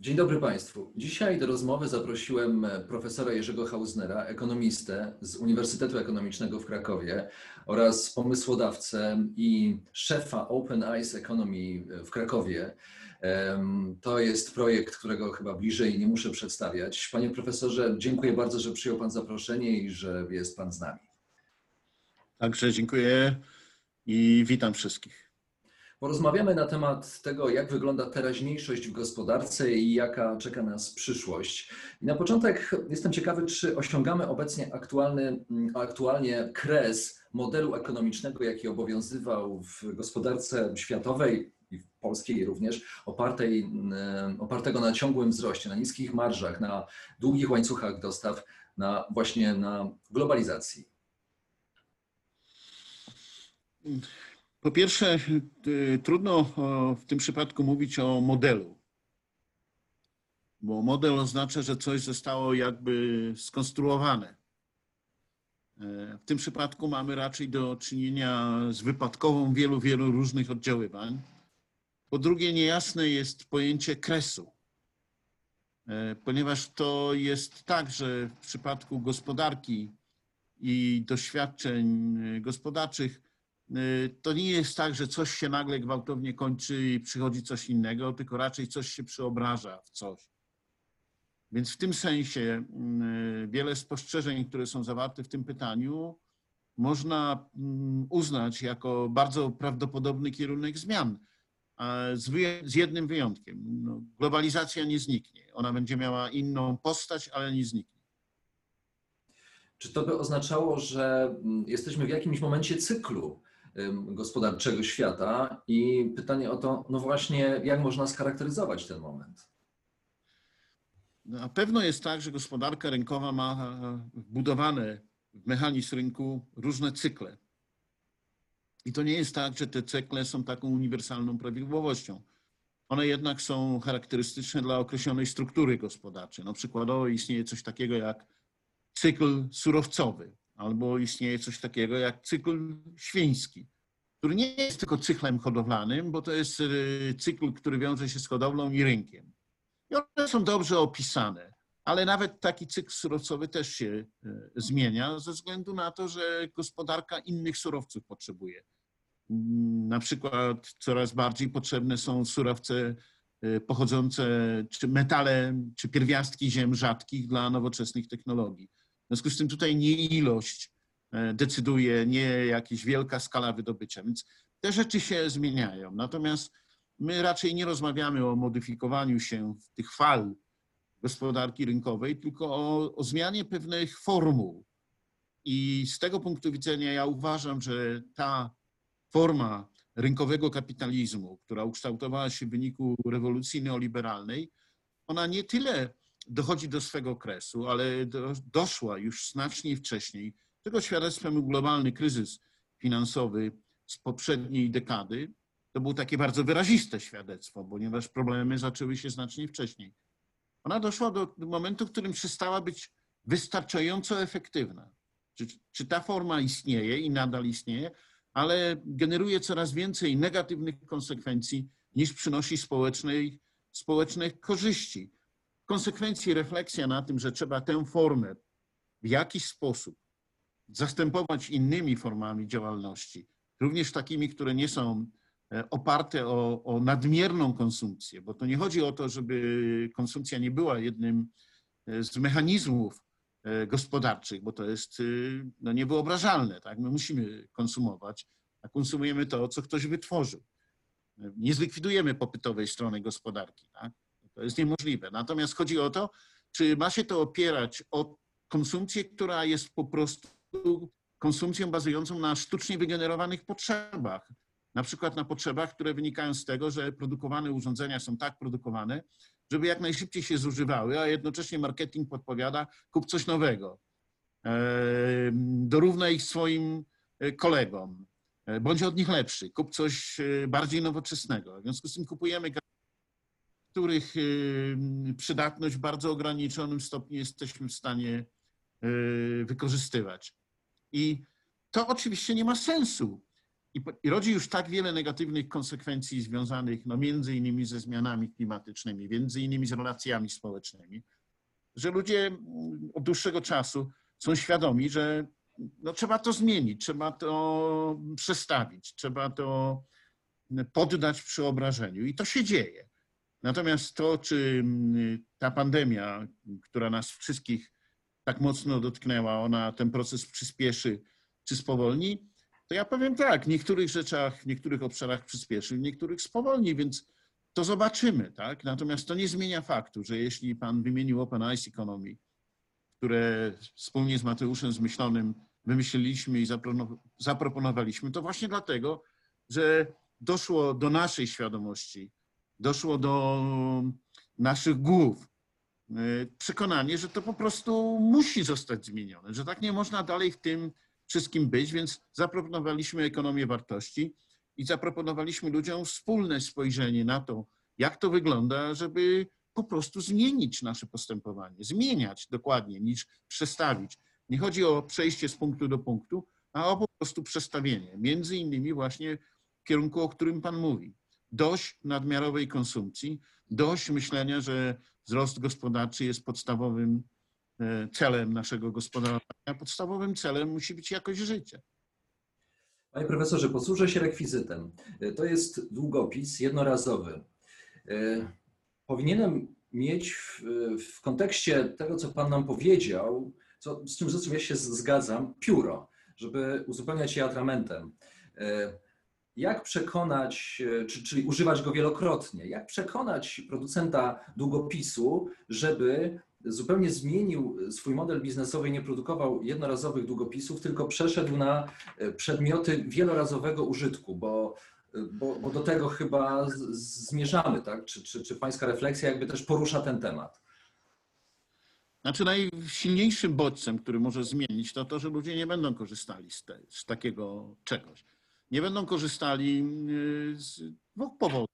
Dzień dobry Państwu. Dzisiaj do rozmowy zaprosiłem profesora Jerzego Hausnera, ekonomistę z Uniwersytetu Ekonomicznego w Krakowie oraz pomysłodawcę i szefa Open Eyes Economy w Krakowie. To jest projekt, którego chyba bliżej nie muszę przedstawiać. Panie profesorze, dziękuję bardzo, że przyjął Pan zaproszenie i że jest Pan z nami. Także dziękuję i witam wszystkich. Porozmawiamy na temat tego, jak wygląda teraźniejszość w gospodarce i jaka czeka nas przyszłość. I na początek jestem ciekawy, czy osiągamy obecnie aktualny, aktualnie kres modelu ekonomicznego, jaki obowiązywał w gospodarce światowej i w polskiej również, opartej, opartego na ciągłym wzroście, na niskich marżach, na długich łańcuchach dostaw, na właśnie na globalizacji. Po pierwsze, y, trudno w tym przypadku mówić o modelu, bo model oznacza, że coś zostało jakby skonstruowane. E, w tym przypadku mamy raczej do czynienia z wypadkową wielu, wielu różnych oddziaływań. Po drugie, niejasne jest pojęcie kresu, e, ponieważ to jest tak, że w przypadku gospodarki i doświadczeń gospodarczych Y, to nie jest tak, że coś się nagle gwałtownie kończy i przychodzi coś innego, tylko raczej coś się przeobraża w coś. Więc w tym sensie y, wiele spostrzeżeń, które są zawarte w tym pytaniu, można mm, uznać jako bardzo prawdopodobny kierunek zmian, z, jednym wyjątkiem. No, globalizacja nie zniknie. Ona będzie miała inną postać, ale nie zniknie. Czy to by oznaczało, że mm, jesteśmy w jakimś momencie cyklu? Gospodarczego świata. I pytanie o to, no właśnie, jak można scharakteryzować ten moment? Na pewno jest tak, że gospodarka rynkowa ma wbudowane w mechanizm rynku różne cykle. I to nie jest tak, że te cykle są taką uniwersalną prawidłowością. One jednak są charakterystyczne dla określonej struktury gospodarczej. Na przykładowo istnieje coś takiego jak cykl surowcowy albo istnieje coś takiego jak cykl świński, który nie jest tylko cyklem hodowlanym, bo to jest y, cykl, który wiąże się z hodowlą i rynkiem. I one są dobrze opisane, ale nawet taki cykl surowcowy też się y, zmienia ze względu na to, że gospodarka innych surowców potrzebuje. Na przykład coraz bardziej potrzebne są surowce y, pochodzące, czy metale, czy pierwiastki ziem rzadkich dla nowoczesnych technologii. W związku z tym tutaj nie ilość e, decyduje, nie jakaś wielka skala wydobycia, więc te rzeczy się zmieniają. Natomiast my raczej nie rozmawiamy o modyfikowaniu się tych fal gospodarki rynkowej, tylko o, o zmianie pewnych formuł. I z tego punktu widzenia ja uważam, że ta forma rynkowego kapitalizmu, która ukształtowała się w wyniku rewolucji neoliberalnej, ona nie tyle dochodzi do swego kresu, ale do, doszła już znacznie wcześniej. Tego świadectwem był globalny kryzys finansowy z poprzedniej dekady. To było takie bardzo wyraziste świadectwo, ponieważ problemy zaczęły się znacznie wcześniej. Ona doszła do momentu, w którym przestała być wystarczająco efektywna. Czy, czy ta forma istnieje i nadal istnieje, ale generuje coraz więcej negatywnych konsekwencji niż przynosi społecznej, społecznych korzyści konsekwencji refleksja na tym, że trzeba tę formę w jakiś sposób zastępować innymi formami działalności, również takimi, które nie są e, oparte o, o, nadmierną konsumpcję, bo to nie chodzi o to, żeby konsumpcja nie była jednym e, z mechanizmów e, gospodarczych, bo to jest no, niewyobrażalne. Tak? My musimy konsumować, a konsumujemy to, co ktoś wytworzył. Nie zlikwidujemy popytowej strony gospodarki. Tak? To jest niemożliwe. Natomiast chodzi o to, czy ma się to opierać o konsumpcję, która jest po prostu konsumpcją bazującą na sztucznie wygenerowanych potrzebach. Na przykład na potrzebach, które wynikają z tego, że produkowane urządzenia są tak produkowane, żeby jak najszybciej się zużywały, a jednocześnie marketing podpowiada, kup coś nowego. E, Dorównaj ich swoim e, kolegom, e, bądź od nich lepszy, kup coś bardziej nowoczesnego. W związku z tym kupujemy których przydatność w bardzo ograniczonym stopniu jesteśmy w stanie wykorzystywać. I to oczywiście nie ma sensu. I, I rodzi już tak wiele negatywnych konsekwencji związanych no, między innymi ze zmianami klimatycznymi, między innymi z relacjami społecznymi, że ludzie od dłuższego czasu są świadomi, że no, trzeba to zmienić, trzeba to przestawić, trzeba to poddać przeobrażeniu. I to się dzieje. Natomiast to, czy mm, ta pandemia, która nas wszystkich tak mocno dotknęła, ona ten proces przyspieszy czy spowolni, to ja powiem tak, w niektórych rzeczach, w niektórych obszarach przyspieszy, w niektórych spowolni, więc to zobaczymy, tak? Natomiast to nie zmienia faktu, że jeśli pan wymienił Open Eyes Economy, które wspólnie z Mateuszem Zmyślonym wymyśliliśmy i zaproponowaliśmy, to właśnie dlatego, że doszło do naszej świadomości, doszło do naszych głów e, przekonanie, że to po prostu musi zostać zmienione, że tak nie można dalej w tym wszystkim być, więc zaproponowaliśmy ekonomię wartości i zaproponowaliśmy ludziom wspólne spojrzenie na to, jak to wygląda, żeby po prostu zmienić nasze postępowanie, zmieniać dokładnie, niż przestawić. Nie chodzi o przejście z punktu do punktu, a o po prostu przestawienie, między innymi właśnie w kierunku, o którym Pan mówi. Dość nadmiarowej konsumpcji, dość myślenia, że wzrost gospodarczy jest podstawowym e, celem naszego gospodarowania. Podstawowym celem musi być jakość życia. Panie profesorze, posłużę się rekwizytem. E, to jest długopis jednorazowy. E, powinienem mieć w, w, kontekście tego, co Pan nam powiedział, co, z czym zresztą ja się zgadzam, pióro, żeby uzupełniać je atramentem. E, jak przekonać, e, czyli używać go wielokrotnie, jak przekonać producenta długopisu, żeby zupełnie zmienił swój model biznesowy i nie produkował jednorazowych długopisów, tylko przeszedł na e, przedmioty wielorazowego użytku, bo bo, bo do tego chyba zmierzamy, tak? Czy, czy, czy pańska refleksja jakby też porusza ten temat? Znaczy najsilniejszym bodźcem, który może zmienić, to to, że ludzie nie będą korzystali z, te, z takiego czegoś. Nie będą korzystali y, z dwóch powodów.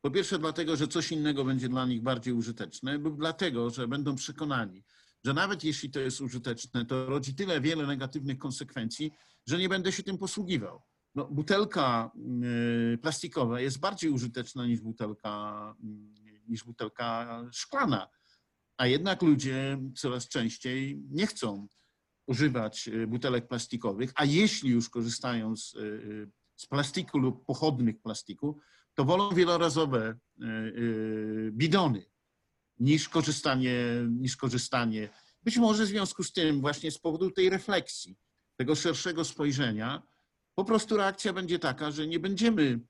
Po pierwsze dlatego, że coś innego będzie dla nich bardziej użyteczne lub dlatego, że będą przekonani, że nawet jeśli to jest użyteczne, to rodzi tyle wiele negatywnych konsekwencji, że nie będę się tym posługiwał no, butelka y, plastikowa jest bardziej użyteczna niż butelka, y, niż butelka szklana. A jednak ludzie coraz częściej nie chcą używać y, butelek plastikowych, a jeśli już korzystają z, z plastiku lub pochodnych plastiku, to wolą wielorazowe bidony niż korzystanie, niż korzystanie. Być może w związku z tym, właśnie z powodu tej refleksji, tego szerszego spojrzenia, po prostu reakcja będzie taka, że nie będziemy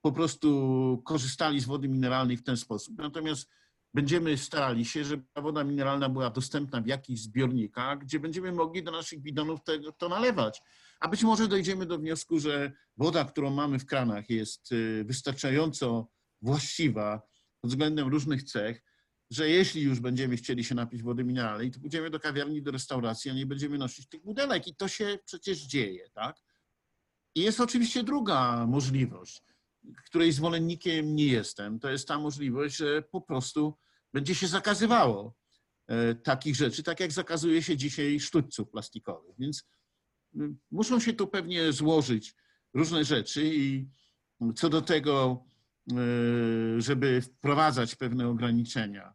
po prostu korzystali z wody mineralnej w ten sposób. Natomiast będziemy starali się, żeby ta woda mineralna była dostępna w jakichś zbiornikach, gdzie będziemy mogli do naszych bidonów to nalewać. A być może dojdziemy do wniosku, że woda, którą mamy w kranach, jest y, wystarczająco właściwa pod względem różnych cech, że jeśli już będziemy chcieli się napić wody mineralnej, to pójdziemy do kawiarni, do restauracji, a nie będziemy nosić tych butelek. I to się przecież dzieje, tak? I jest oczywiście druga możliwość, której zwolennikiem nie jestem. To jest ta możliwość, że po prostu będzie się zakazywało e, takich rzeczy, tak jak zakazuje się dzisiaj sztućców plastikowych. Więc muszą się tu pewnie złożyć różne rzeczy i co do tego, e, żeby wprowadzać pewne ograniczenia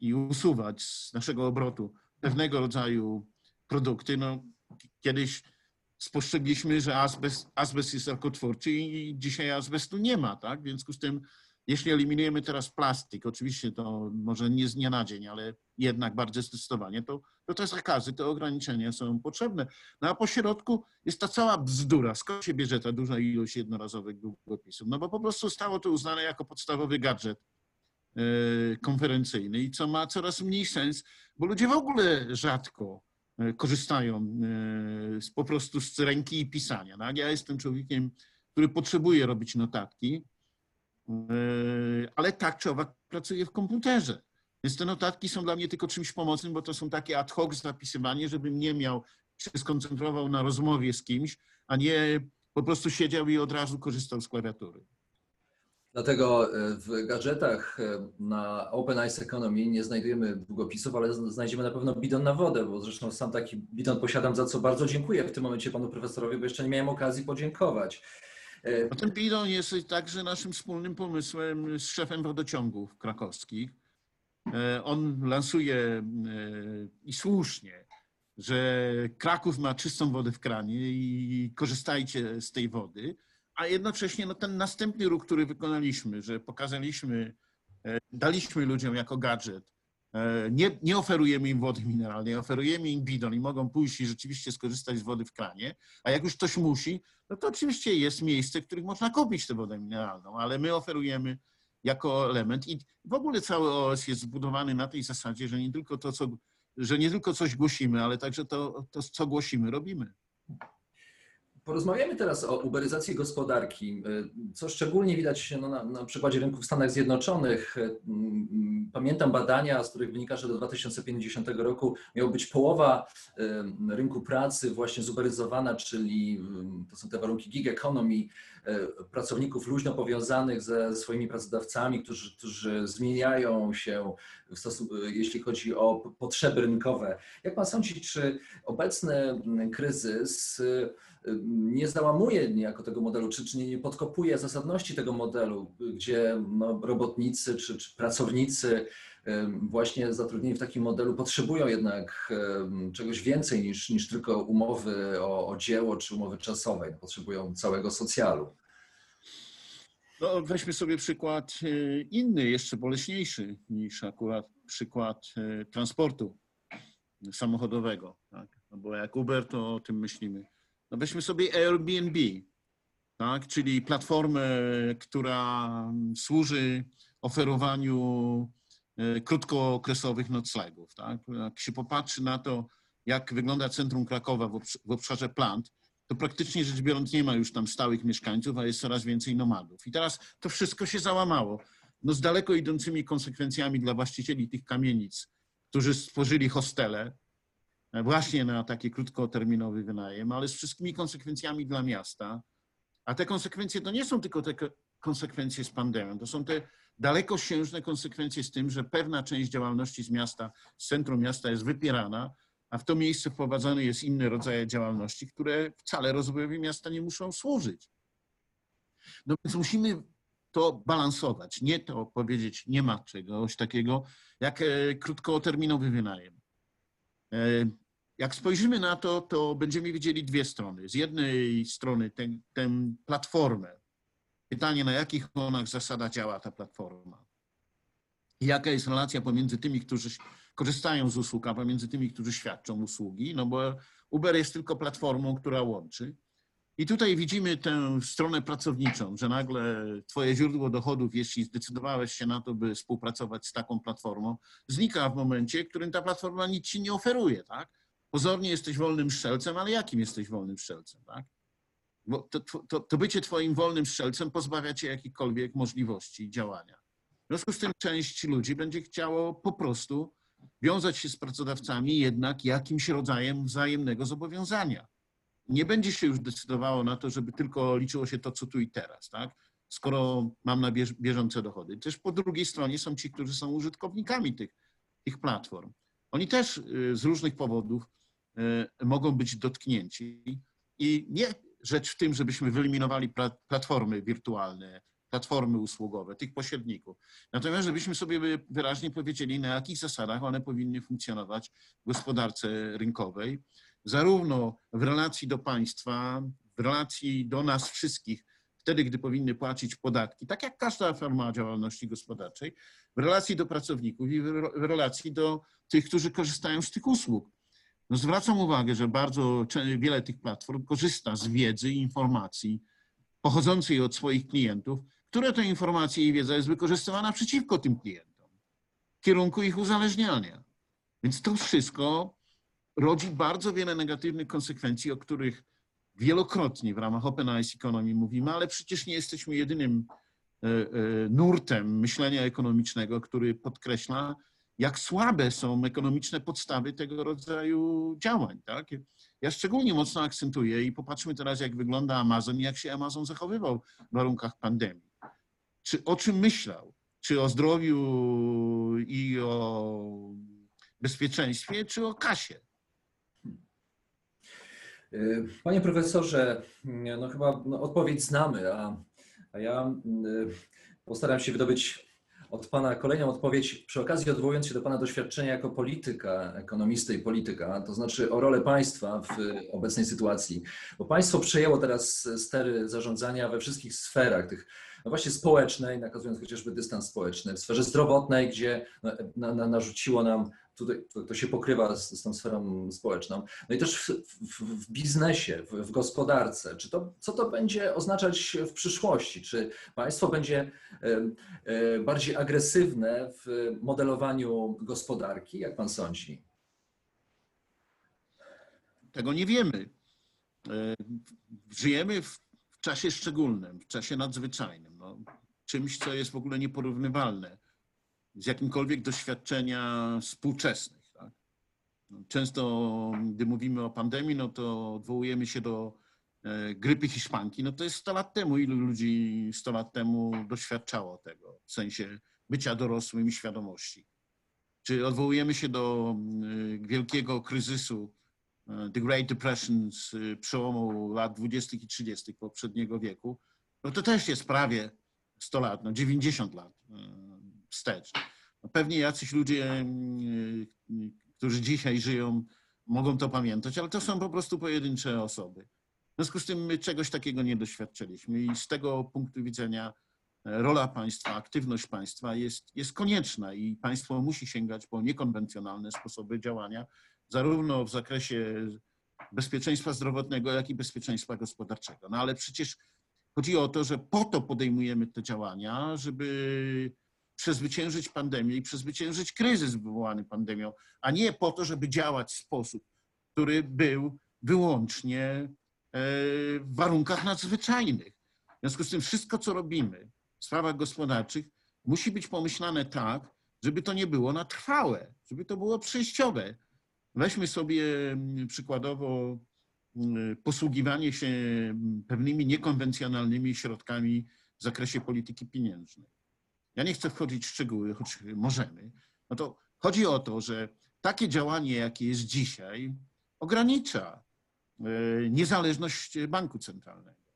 i usuwać z naszego obrotu pewnego rodzaju produkty, no kiedyś spostrzegliśmy, że azbest, azbest jest rakotwórczy i dzisiaj azbestu nie ma, tak? W związku z tym, jeśli eliminujemy teraz plastik, oczywiście to może nie z dnia na dzień, ale jednak bardzo zdecydowanie, to, to te zakazy, te ograniczenia są potrzebne. No a po środku jest ta cała bzdura. Skąd się bierze ta duża ilość jednorazowych długopisów? No bo po prostu stało to uznane jako podstawowy gadżet e, konferencyjny i co ma coraz mniej sens, bo ludzie w ogóle rzadko korzystają e, z, po prostu z ręki i pisania. Tak? Ja jestem człowiekiem który potrzebuje robić notatki, e, ale tak czy owak pracuje w komputerze. Więc te notatki są dla mnie tylko czymś pomocnym, bo to są takie ad hoc zapisywanie, żebym nie miał się skoncentrował na rozmowie z kimś, a nie po prostu siedział i od razu korzystał z klawiatury. Dlatego e, w gadżetach e, na Open Eyes Economy nie znajdujemy długopisów, ale znajdziemy na pewno bidon na wodę, bo zresztą sam taki bidon posiadam, za co bardzo dziękuję w tym momencie panu profesorowi, bo jeszcze nie miałem okazji podziękować. E, A ten bidon jest także naszym wspólnym pomysłem z szefem wodociągów krakowskich. On lansuje i słusznie, że Kraków ma czystą wodę w kranie i korzystajcie z tej wody a jednocześnie no, ten następny ruch, który wykonaliśmy, że pokazaliśmy, e, daliśmy ludziom jako gadżet, e, nie, nie oferujemy im wody mineralnej, oferujemy im bidon i mogą pójść i rzeczywiście skorzystać z wody w kranie, a jak już ktoś musi, no to oczywiście jest miejsce, w których można kupić tę wodę mineralną, ale my oferujemy jako element i w ogóle cały OS jest zbudowany na tej zasadzie, że nie tylko to, co, że nie tylko coś głosimy, ale także to, to co głosimy, robimy. Porozmawiamy teraz o uberyzacji gospodarki, co szczególnie widać no, na, na, przykładzie rynku w Stanach Zjednoczonych. Pamiętam badania, z których wynika, że do 2050 roku miała być połowa rynku pracy właśnie zuberyzowana, czyli to są te warunki gig economy, pracowników luźno powiązanych ze swoimi pracodawcami, którzy, którzy zmieniają się, jeśli chodzi o potrzeby rynkowe. Jak pan sądzi, czy obecny kryzys nie załamuje niejako tego modelu, czy, czy nie podkopuje zasadności tego modelu, gdzie no, robotnicy czy, czy pracownicy właśnie zatrudnieni w takim modelu potrzebują jednak czegoś więcej niż, niż tylko umowy o, o dzieło czy umowy czasowej. Potrzebują całego socjalu. No, weźmy sobie przykład e, inny, jeszcze boleśniejszy niż akurat przykład e, transportu samochodowego. Tak? No bo jak Uber, to o tym myślimy. No weźmy sobie Airbnb, tak? czyli platformę, która służy oferowaniu e, krótkookresowych noclegów. Tak? Jak się popatrzy na to, jak wygląda centrum Krakowa w obszarze plant, to praktycznie rzecz biorąc nie ma już tam stałych mieszkańców, a jest coraz więcej nomadów. I teraz to wszystko się załamało. No z daleko idącymi konsekwencjami dla właścicieli tych kamienic, którzy stworzyli hostele, właśnie na taki krótkoterminowy wynajem, ale z wszystkimi konsekwencjami dla miasta. A te konsekwencje to nie są tylko te konsekwencje z pandemią, to są te dalekosiężne konsekwencje z tym, że pewna część działalności z miasta, z centrum miasta jest wypierana, a w to miejsce wprowadzany jest inny rodzaj działalności, które wcale rozwojowi miasta nie muszą służyć. No więc musimy to balansować, nie to powiedzieć, nie ma czegoś takiego jak e, krótkoterminowy wynajem. Jak spojrzymy na to, to będziemy widzieli dwie strony. Z jednej strony tę platformę. Pytanie, na jakich onach zasadach działa ta platforma. I jaka jest relacja pomiędzy tymi, którzy korzystają z usług, a pomiędzy tymi, którzy świadczą usługi, no bo Uber jest tylko platformą, która łączy. I tutaj widzimy tę stronę pracowniczą, że nagle twoje źródło dochodów, jeśli zdecydowałeś się na to, by współpracować z taką platformą, znika w momencie, w którym ta platforma nic ci nie oferuje, tak? Pozornie jesteś wolnym strzelcem, ale jakim jesteś wolnym strzelcem, tak? Bo to, to, to bycie twoim wolnym strzelcem pozbawia cię jakichkolwiek możliwości działania. W związku z tym część ludzi będzie chciało po prostu wiązać się z pracodawcami jednak jakimś rodzajem wzajemnego zobowiązania. Nie będzie się już decydowało na to, żeby tylko liczyło się to, co tu i teraz, tak? skoro mam na bieżące dochody. Też po drugiej stronie są ci, którzy są użytkownikami tych, tych platform. Oni też y, z różnych powodów mogą być dotknięci. I nie rzecz w tym, żebyśmy wyeliminowali platformy wirtualne, platformy usługowe, tych pośredników. Natomiast żebyśmy sobie wyraźnie powiedzieli, na jakich zasadach one powinny funkcjonować w gospodarce rynkowej, zarówno w relacji do państwa, w relacji do nas wszystkich, wtedy, gdy powinny płacić podatki, tak jak każda forma działalności gospodarczej, w relacji do pracowników i w relacji do tych, którzy korzystają z tych usług. No zwracam uwagę, że bardzo wiele tych platform korzysta z wiedzy i informacji pochodzącej od swoich klientów, które to informacje i wiedza jest wykorzystywana przeciwko tym klientom w kierunku ich uzależniania. Więc to wszystko rodzi bardzo wiele negatywnych konsekwencji, o których wielokrotnie w ramach Open Eyes Economy mówimy, ale przecież nie jesteśmy jedynym e, e, nurtem myślenia ekonomicznego, który podkreśla, jak słabe są ekonomiczne podstawy tego rodzaju działań. Tak? Ja szczególnie mocno akcentuję i popatrzmy teraz, jak wygląda Amazon i jak się Amazon zachowywał w warunkach pandemii. Czy o czym myślał? Czy o zdrowiu i o bezpieczeństwie, czy o kasie? Panie profesorze, no chyba no odpowiedź znamy, a, a ja y, postaram się wydobyć od Pana kolejną odpowiedź, przy okazji odwołując się do Pana doświadczenia jako polityka, ekonomisty i polityka, to znaczy o rolę państwa w obecnej sytuacji. Bo państwo przejęło teraz stery zarządzania we wszystkich sferach, tych no właśnie społecznej, nakazując chociażby dystans społeczny, w sferze zdrowotnej, gdzie na, narzuciło nam tutaj to, to się pokrywa z, z tą sferą społeczną. No i też w, w, w biznesie, w, w, gospodarce. Czy to, co to będzie oznaczać w przyszłości? Czy państwo będzie e, bardziej agresywne w modelowaniu gospodarki, jak pan sądzi? Tego nie wiemy. E, żyjemy w czasie szczególnym, w czasie nadzwyczajnym. No, czymś, co jest w ogóle nieporównywalne z jakimkolwiek doświadczenia współczesnych. Tak? No, często, gdy mówimy o pandemii, no to odwołujemy się do e, grypy hiszpanki. No to jest 100 lat temu. Ilu ludzi 100 lat temu doświadczało tego w sensie bycia dorosłym i świadomości? Czy odwołujemy się do e, wielkiego kryzysu, e, The Great Depression z przełomu lat 20. i 30. poprzedniego wieku? No to też jest prawie 100 lat, no 90 lat wstecz. No pewnie jacyś ludzie, mm, którzy dzisiaj żyją, mogą to pamiętać, ale to są po prostu pojedyncze osoby. W związku z tym my czegoś takiego nie doświadczyliśmy i z tego punktu widzenia e, rola państwa, aktywność państwa jest, jest konieczna i państwo musi sięgać po niekonwencjonalne sposoby działania, zarówno w zakresie bezpieczeństwa zdrowotnego, jak i bezpieczeństwa gospodarczego. No ale przecież chodzi o to, że po to podejmujemy te działania, żeby przezwyciężyć pandemię i przezwyciężyć kryzys wywołany pandemią, a nie po to, żeby działać w sposób, który był wyłącznie e, w warunkach nadzwyczajnych. W związku z tym wszystko, co robimy w sprawach gospodarczych, musi być pomyślane tak, żeby to nie było na trwałe, żeby to było przejściowe. Weźmy sobie mm, przykładowo mm, posługiwanie się mm, pewnymi niekonwencjonalnymi środkami w zakresie polityki pieniężnej ja nie chcę wchodzić w szczegóły, choć możemy, no to chodzi o to, że takie działanie, jakie jest dzisiaj, ogranicza e, niezależność banku centralnego.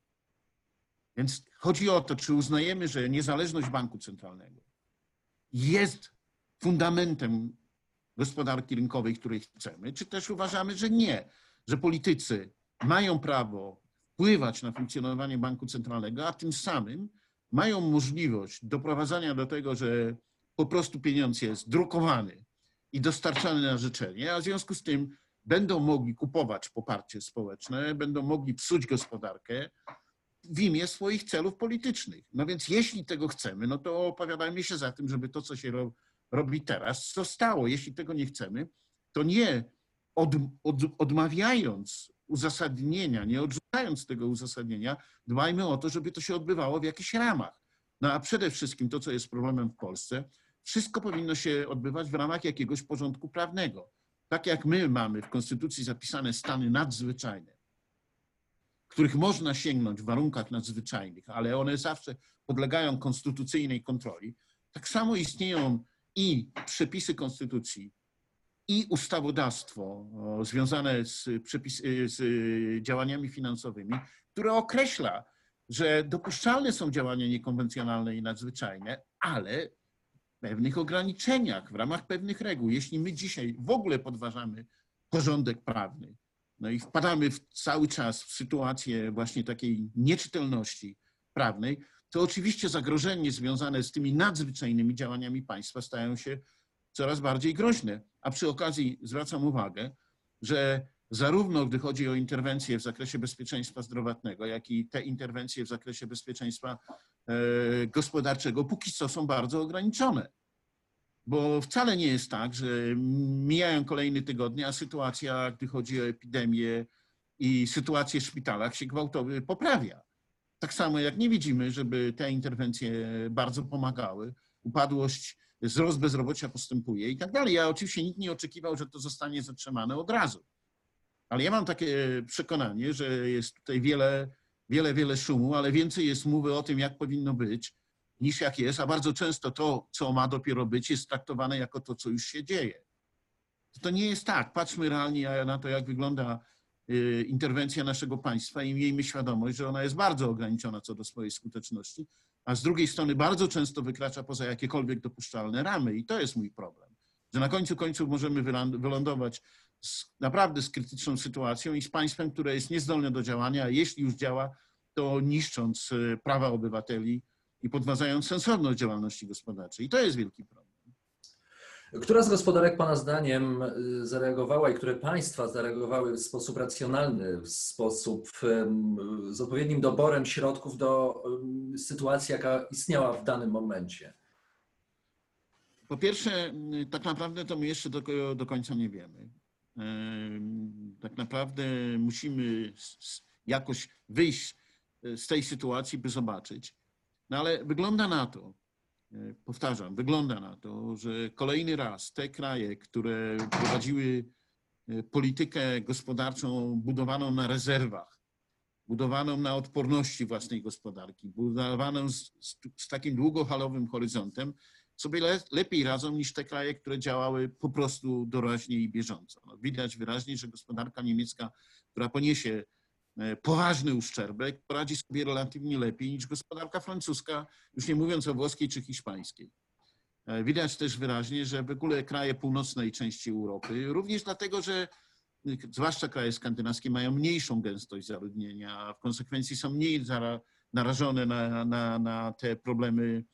Więc chodzi o to, czy uznajemy, że niezależność banku centralnego jest fundamentem gospodarki rynkowej, której chcemy, czy też uważamy, że nie, że politycy mają prawo wpływać na funkcjonowanie banku centralnego, a tym samym mają możliwość doprowadzania do tego, że po prostu pieniądz jest drukowany i dostarczany na życzenie, a w związku z tym będą mogli kupować poparcie społeczne, będą mogli psuć gospodarkę w imię swoich celów politycznych. No więc jeśli tego chcemy, no to opowiadajmy się za tym, żeby to, co się robi teraz, zostało. Jeśli tego nie chcemy, to nie od, od, odmawiając uzasadnienia, nie odrzucając tego uzasadnienia, dbajmy o to, żeby to się odbywało w jakichś ramach. No a przede wszystkim to, co jest problemem w Polsce, wszystko powinno się odbywać w ramach jakiegoś porządku prawnego. Tak jak my mamy w Konstytucji zapisane stany nadzwyczajne, których można sięgnąć w warunkach nadzwyczajnych, ale one zawsze podlegają konstytucyjnej kontroli, tak samo istnieją i przepisy Konstytucji, i ustawodawstwo związane z, przepis, z działaniami finansowymi, które określa, że dopuszczalne są działania niekonwencjonalne i nadzwyczajne, ale w pewnych ograniczeniach, w ramach pewnych reguł. Jeśli my dzisiaj w ogóle podważamy porządek prawny, no i wpadamy w cały czas w sytuację właśnie takiej nieczytelności prawnej, to oczywiście zagrożenie związane z tymi nadzwyczajnymi działaniami państwa stają się coraz bardziej groźne. A przy okazji zwracam uwagę, że zarówno gdy chodzi o interwencje w zakresie bezpieczeństwa zdrowotnego, jak i te interwencje w zakresie bezpieczeństwa e, gospodarczego, póki co są bardzo ograniczone. Bo wcale nie jest tak, że mijają kolejne tygodnie, a sytuacja, gdy chodzi o epidemię, i sytuację w szpitalach się gwałtownie poprawia. Tak samo jak nie widzimy, żeby te interwencje bardzo pomagały. Upadłość, wzrost bezrobocia postępuje i tak dalej. Ja oczywiście nikt nie oczekiwał, że to zostanie zatrzymane od razu. Ale ja mam takie przekonanie, że jest tutaj wiele, wiele, wiele szumu, ale więcej jest mowy o tym, jak powinno być, niż jak jest, a bardzo często to, co ma dopiero być, jest traktowane jako to, co już się dzieje. To nie jest tak. Patrzmy realnie na to, jak wygląda y, interwencja naszego państwa i miejmy świadomość, że ona jest bardzo ograniczona co do swojej skuteczności, a z drugiej strony bardzo często wykracza poza jakiekolwiek dopuszczalne ramy i to jest mój problem. Że na końcu końców możemy wylądować z, naprawdę z krytyczną sytuacją i z państwem, które jest niezdolne do działania, a jeśli już działa, to niszcząc y, prawa obywateli i podważając sensowność działalności gospodarczej. I to jest wielki problem. Która z gospodarek Pana zdaniem y, zareagowała i które państwa zareagowały w sposób racjonalny, w sposób z odpowiednim doborem środków do sytuacji, jaka istniała w danym momencie? Po pierwsze, tak naprawdę to my jeszcze do, do końca nie wiemy. Tak naprawdę musimy jakoś wyjść z tej sytuacji, by zobaczyć. No ale wygląda na to, powtarzam, wygląda na to, że kolejny raz te kraje, które prowadziły e, politykę gospodarczą budowaną na rezerwach, budowaną na odporności własnej gospodarki, budowaną z, z, z takim długofalowym horyzontem, sobie le, lepiej radzą niż te kraje, które działały po prostu doraźnie i bieżąco. No, widać wyraźnie, że gospodarka niemiecka, która poniesie E, poważny uszczerbek, poradzi sobie relatywnie lepiej niż gospodarka francuska, już nie mówiąc o włoskiej czy hiszpańskiej. E, widać też wyraźnie, że w ogóle kraje północnej części Europy, również dlatego, że zwłaszcza kraje skandynawskie mają mniejszą gęstość zaludnienia, a w konsekwencji są mniej narażone na, na, na te problemy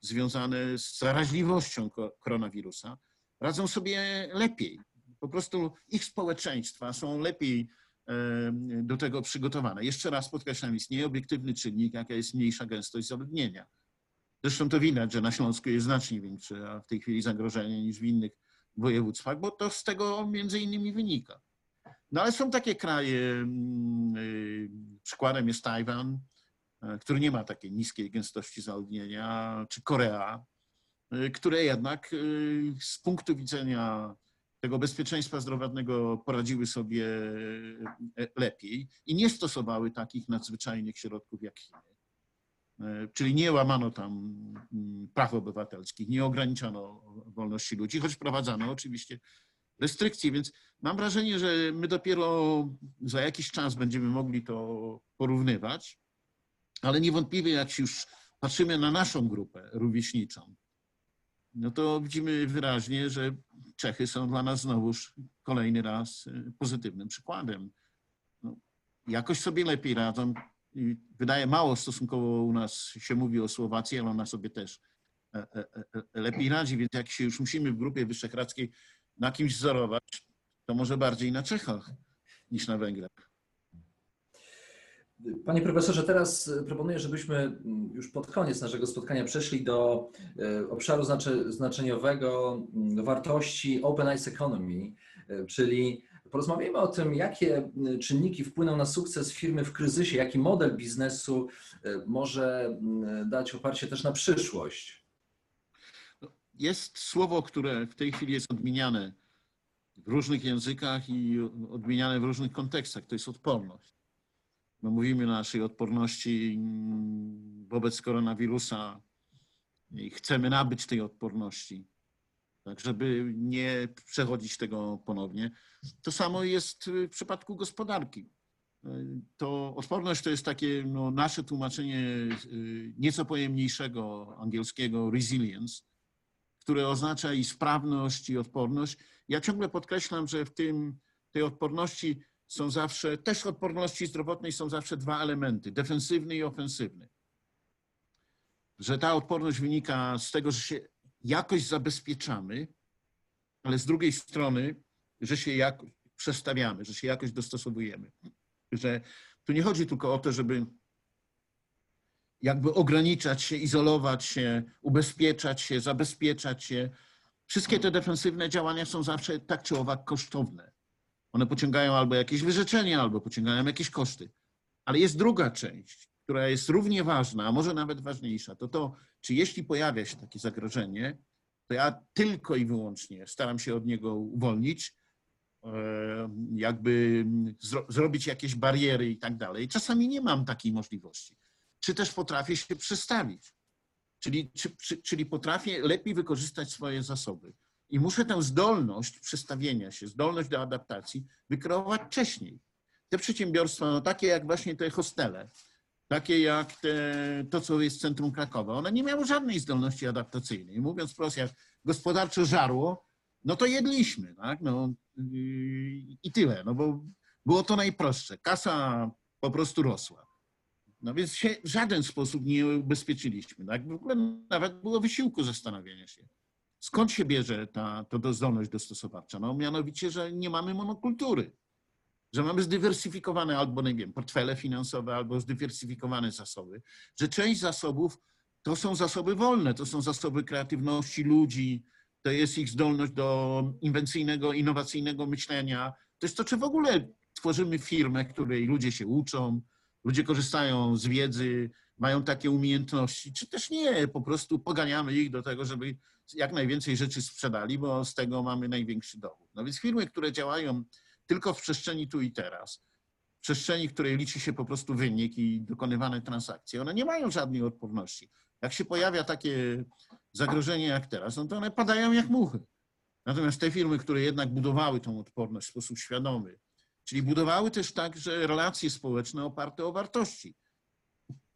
związane z zaraźliwością koronawirusa, radzą sobie lepiej. Po prostu ich społeczeństwa są lepiej do tego przygotowane. Jeszcze raz podkreślam, istnieje obiektywny czynnik, jaka jest mniejsza gęstość zaludnienia. Zresztą to widać, że na Śląsku jest znacznie większe, a w tej chwili zagrożenie niż w innych województwach, bo to z tego między innymi wynika. No ale są takie kraje, y, przykładem jest Tajwan, e, który nie ma takiej niskiej gęstości zaludnienia, czy Korea, y, które jednak y, z punktu widzenia tego bezpieczeństwa zdrowotnego poradziły sobie e, lepiej i nie stosowały takich nadzwyczajnych środków jak Chiny. E, czyli nie łamano tam mm, praw obywatelskich, nie ograniczano wolności ludzi, choć wprowadzano oczywiście restrykcje, więc mam wrażenie, że my dopiero za jakiś czas będziemy mogli to porównywać, ale niewątpliwie jak już patrzymy na naszą grupę rówieśniczą, no to widzimy wyraźnie, że Czechy są dla nas znowuż kolejny raz y, pozytywnym przykładem. No, jakoś sobie lepiej radzą. Wydaje mało stosunkowo u nas się mówi o Słowacji, ale ona sobie też e, e, e, lepiej radzi, więc jak się już musimy w grupie wyszehradzkiej na kimś wzorować, to może bardziej na Czechach niż na Węgrach. Panie profesorze, teraz e, proponuję, żebyśmy mm, już pod koniec naszego spotkania przeszli do e, obszaru znaczeniowego mm, wartości Open Eyes Economy, e, czyli porozmawiamy o tym, jakie mm, czynniki wpłyną na sukces firmy w kryzysie, jaki model biznesu może dać oparcie też na przyszłość. Jest słowo, które w tej chwili jest odmieniane w różnych językach i odmieniane w różnych kontekstach. To jest odporność. My mówimy o naszej odporności wobec koronawirusa i chcemy nabyć tej odporności, tak żeby nie przechodzić tego ponownie. To samo jest w przypadku gospodarki. To odporność to jest takie no, nasze tłumaczenie y, nieco pojemniejszego angielskiego resilience, które oznacza i sprawność, i odporność. Ja ciągle podkreślam, że w tym, tej odporności są zawsze, też odporności zdrowotnej są zawsze dwa elementy, defensywny i ofensywny. Że ta odporność wynika z tego, że się jakoś zabezpieczamy, ale z drugiej strony, że się jakoś przestawiamy, że się jakoś dostosowujemy. Że tu nie chodzi tylko o to, żeby jakby ograniczać się, izolować się, ubezpieczać się, zabezpieczać się. Wszystkie te defensywne działania są zawsze tak czy owak kosztowne One pociągają albo jakieś wyrzeczenia, albo pociągają jakieś koszty. Ale jest druga część, która jest równie ważna, a może nawet ważniejsza. To to, czy jeśli pojawia się takie zagrożenie, to ja tylko i wyłącznie staram się od niego uwolnić, e, jakby zro, zrobić jakieś bariery i tak dalej. Czasami nie mam takiej możliwości. Czy też potrafię się przestawić. Czyli, czy, czy, czyli potrafię lepiej wykorzystać swoje zasoby. I muszę tę zdolność przestawienia się, zdolność do adaptacji wykreować wcześniej. Te przedsiębiorstwa, no takie jak właśnie te hostele, takie jak te, to, co jest centrum Krakowa, one nie miały żadnej zdolności adaptacyjnej. Mówiąc wprost, jak gospodarczo żarło, no to jedliśmy, tak? No, yy, I tyle, no bo było to najprostsze. Kasa po prostu rosła. No więc się w żaden sposób nie ubezpieczyliśmy. Tak? W ogóle nawet było wysiłku zastanowienia się. Skąd się bierze ta, ta zdolność dostosowawcza? No mianowicie, że nie mamy monokultury, że mamy zdywersyfikowane albo, nie wiem, portfele finansowe, albo zdywersyfikowane zasoby, że część zasobów to są zasoby wolne, to są zasoby kreatywności ludzi, to jest ich zdolność do inwencyjnego, innowacyjnego myślenia. To jest to, czy w ogóle tworzymy firmę, której ludzie się uczą, ludzie korzystają z wiedzy, mają takie umiejętności, czy też nie, po prostu poganiamy ich do tego, żeby jak najwięcej rzeczy sprzedali, bo z tego mamy największy dochód. No więc firmy, które działają tylko w przestrzeni tu i teraz, w przestrzeni, w której liczy się po prostu wynik i dokonywane transakcje, one nie mają żadnej odporności. Jak się pojawia takie zagrożenie jak teraz, no to one padają jak muchy. Natomiast te firmy, które jednak budowały tą odporność w sposób świadomy, czyli budowały też także relacje społeczne oparte o wartości,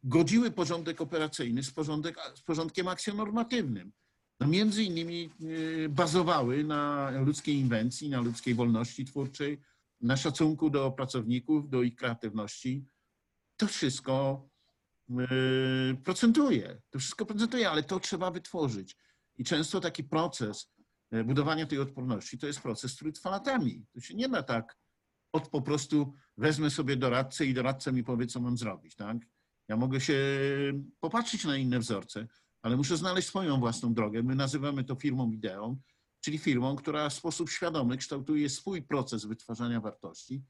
godziły porządek operacyjny z, porządek, z porządkiem akcjonormatywnym, no między innymi y, bazowały na ludzkiej inwencji, na ludzkiej wolności twórczej, na szacunku do pracowników, do ich kreatywności. To wszystko y, procentuje, to wszystko procentuje, ale to trzeba wytworzyć. I często taki proces y, budowania tej odporności to jest proces, który trwa latami. To się nie da tak od po prostu wezmę sobie doradcę i doradca mi powie, co mam zrobić. Tak? Ja mogę się popatrzeć na inne wzorce, ale muszę znaleźć swoją własną drogę. My nazywamy to firmą ideą, czyli firmą, która w sposób świadomy kształtuje swój proces wytwarzania wartości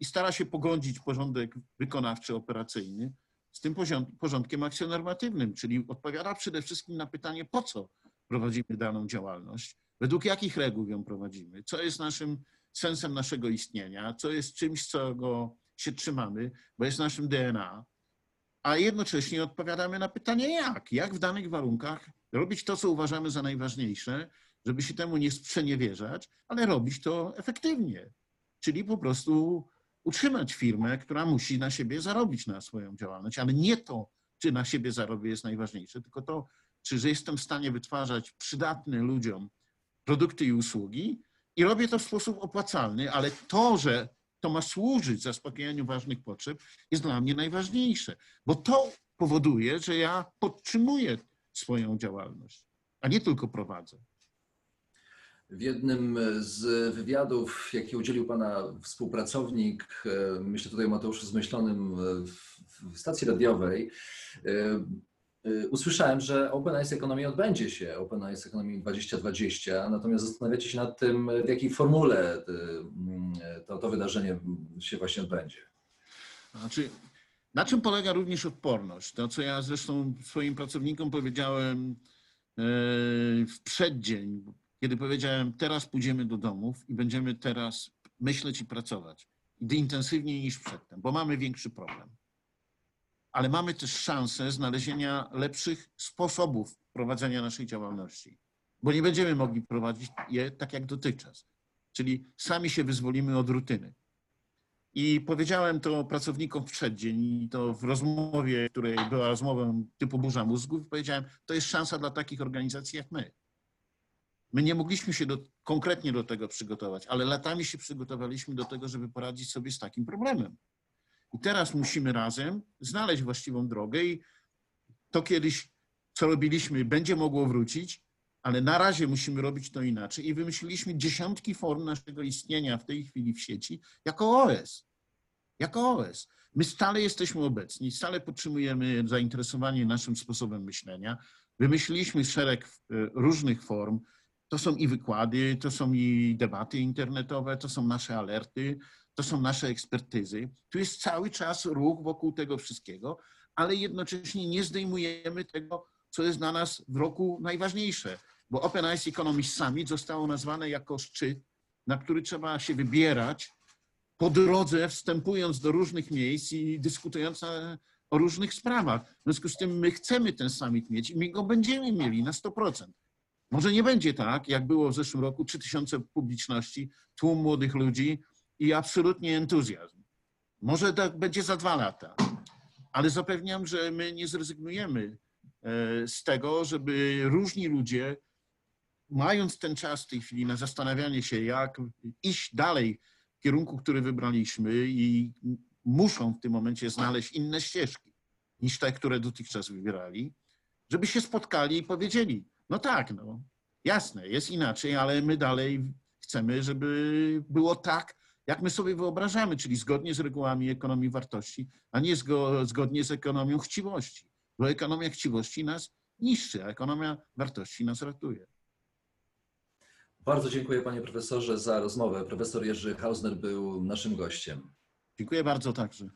i stara się pogodzić porządek wykonawczy, operacyjny z tym porządkiem akcjonormatywnym, czyli odpowiada przede wszystkim na pytanie, po co prowadzimy daną działalność, według jakich reguł ją prowadzimy, co jest naszym sensem naszego istnienia, co jest czymś, co go się trzymamy, bo jest naszym DNA, a jednocześnie odpowiadamy na pytanie jak. Jak w danych warunkach robić to, co uważamy za najważniejsze, żeby się temu nie sprzeniewierzać, ale robić to efektywnie. Czyli po prostu utrzymać firmę, która musi na siebie zarobić na swoją działalność, ale nie to, czy na siebie zarobię jest najważniejsze, tylko to, czy że jestem w stanie wytwarzać przydatne ludziom produkty i usługi i robię to w sposób opłacalny, ale to, że to ma służyć zaspokajaniu ważnych potrzeb, jest dla mnie najważniejsze, bo to powoduje, że ja podtrzymuję swoją działalność, a nie tylko prowadzę. W jednym z wywiadów, jaki udzielił Pana współpracownik, myślę tutaj o Mateuszu Zmyślonym w stacji radiowej, Y, usłyszałem, że Open Eyes Economy odbędzie się, Open Eyes Economy 2020, natomiast zastanawiacie się nad tym, w jakiej formule y, y, to, to wydarzenie się właśnie odbędzie. Znaczy, na czym polega również odporność? To, co ja zresztą swoim pracownikom powiedziałem w przeddzień, kiedy powiedziałem, teraz pójdziemy do domów i będziemy teraz myśleć i pracować. Intensywniej niż przedtem, bo mamy większy problem ale mamy też szansę znalezienia lepszych sposobów prowadzenia naszej działalności, bo nie będziemy mogli prowadzić je tak jak dotychczas. Czyli sami się wyzwolimy od rutyny. I powiedziałem to pracownikom w przeddzień i to w rozmowie, której była rozmową typu burza mózgów, powiedziałem, to jest szansa dla takich organizacji jak my. My nie mogliśmy się do, konkretnie do tego przygotować, ale latami się przygotowaliśmy do tego, żeby poradzić sobie z takim problemem. I teraz musimy razem znaleźć właściwą drogę i to kiedyś, co robiliśmy, będzie mogło wrócić, ale na razie musimy robić to inaczej. I wymyśliliśmy dziesiątki form naszego istnienia w tej chwili w sieci jako OS. Jako OS. My stale jesteśmy obecni, stale podtrzymujemy zainteresowanie naszym sposobem myślenia. Wymyśliliśmy szereg e, różnych form To są i wykłady, to są i debaty internetowe, to są nasze alerty, to są nasze ekspertyzy. Tu jest cały czas ruch wokół tego wszystkiego, ale jednocześnie nie zdejmujemy tego, co jest dla nas w roku najważniejsze, bo Open Eyes Economics Summit zostało nazwane jako szczyt, na który trzeba się wybierać po drodze, wstępując do różnych miejsc i dyskutując o różnych sprawach. W związku z tym my chcemy ten summit mieć i my go będziemy mieli na 100%. Może nie będzie tak, jak było w zeszłym roku, 3000 publiczności, tłum młodych ludzi i absolutnie entuzjazm. Może tak będzie za dwa lata, ale zapewniam, że my nie zrezygnujemy e, z tego, żeby różni ludzie, mając ten czas w tej chwili na zastanawianie się, jak iść dalej w kierunku, który wybraliśmy i muszą w tym momencie znaleźć inne ścieżki niż te, które dotychczas wybierali, żeby się spotkali i powiedzieli, no tak, no jasne, jest inaczej, ale my dalej chcemy, żeby było tak, jak my sobie wyobrażamy, czyli zgodnie z regułami ekonomii wartości, a nie zgo, zgodnie z ekonomią chciwości. Bo ekonomia chciwości nas niszczy, a ekonomia wartości nas ratuje. Bardzo dziękuję panie profesorze za rozmowę. Profesor Jerzy Hausner był naszym gościem. Dziękuję bardzo także.